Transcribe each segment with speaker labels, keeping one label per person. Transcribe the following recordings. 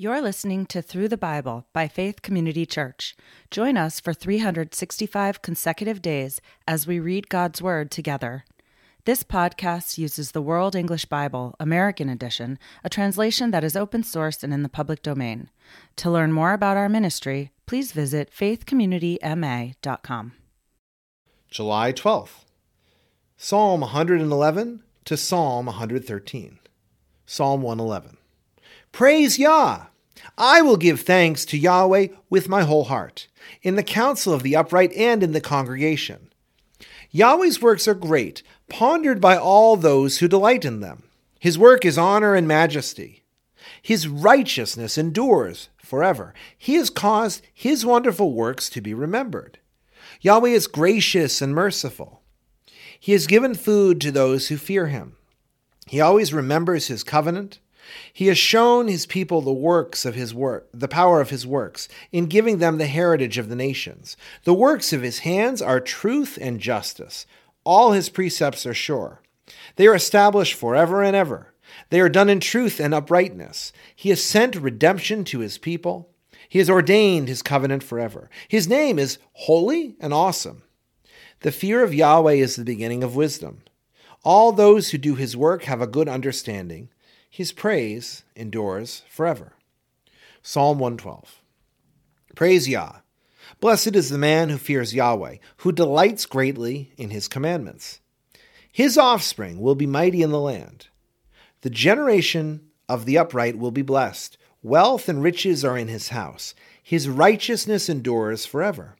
Speaker 1: You're listening to Through the Bible by Faith Community Church. Join us for 365 consecutive days as we read God's Word together. This podcast uses the World English Bible, American Edition, a translation that is open source and in the public domain. To learn more about our ministry, please visit faithcommunityma.com.
Speaker 2: July 12th. Psalm 111 to Psalm 113. Psalm 111. Praise Yah! I will give thanks to Yahweh with my whole heart, in the council of the upright and in the congregation. Yahweh's works are great, pondered by all those who delight in them. His work is honor and majesty. His righteousness endures forever. He has caused his wonderful works to be remembered. Yahweh is gracious and merciful. He has given food to those who fear him. He always remembers his covenant. He has shown his people the works of his work, the power of his works, in giving them the heritage of the nations. The works of his hands are truth and justice. All his precepts are sure. They are established forever and ever. They are done in truth and uprightness. He has sent redemption to his people. He has ordained his covenant forever. His name is holy and awesome. The fear of Yahweh is the beginning of wisdom. All those who do his work have a good understanding. His praise endures forever. Psalm 112. Praise Yah. Blessed is the man who fears Yahweh, who delights greatly in his commandments. His offspring will be mighty in the land. The generation of the upright will be blessed. Wealth and riches are in his house. His righteousness endures forever.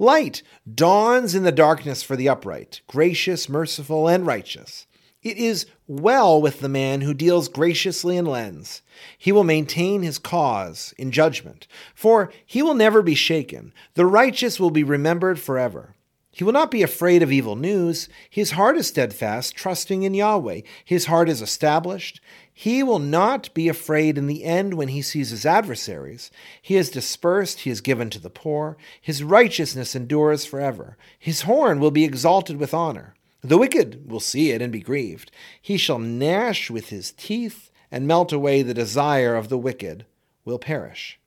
Speaker 2: Light dawns in the darkness for the upright, gracious, merciful, and righteous. It is well with the man who deals graciously and lends. He will maintain his cause in judgment, for he will never be shaken. The righteous will be remembered forever. He will not be afraid of evil news. His heart is steadfast, trusting in Yahweh. His heart is established. He will not be afraid in the end when he sees his adversaries. He is dispersed, he is given to the poor. His righteousness endures forever. His horn will be exalted with honor. The wicked will see it and be grieved. He shall gnash with his teeth and melt away the desire of the wicked will perish.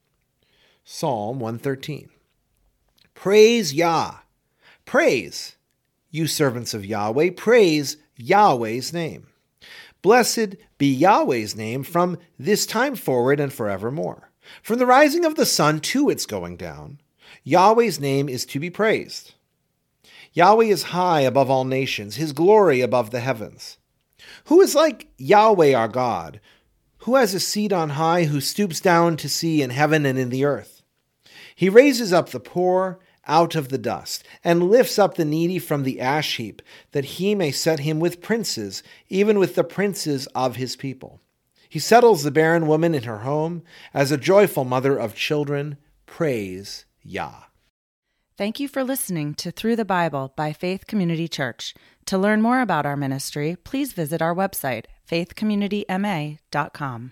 Speaker 2: Psalm 113. Praise Yah. Praise, you servants of Yahweh, praise Yahweh's name. Blessed be Yahweh's name from this time forward and forevermore. From the rising of the sun to its going down, Yahweh's name is to be praised. Yahweh is high above all nations, his glory above the heavens. Who is like Yahweh our God? Who has a seat on high, who stoops down to see in heaven and in the earth? He raises up the poor out of the dust, and lifts up the needy from the ash heap, that he may set him with princes, even with the princes of his people. He settles the barren woman in her home, as a joyful mother of children. Praise Yah.
Speaker 1: Thank you for listening to Through the Bible by Faith Community Church. To learn more about our ministry, please visit our website, faithcommunityma.com.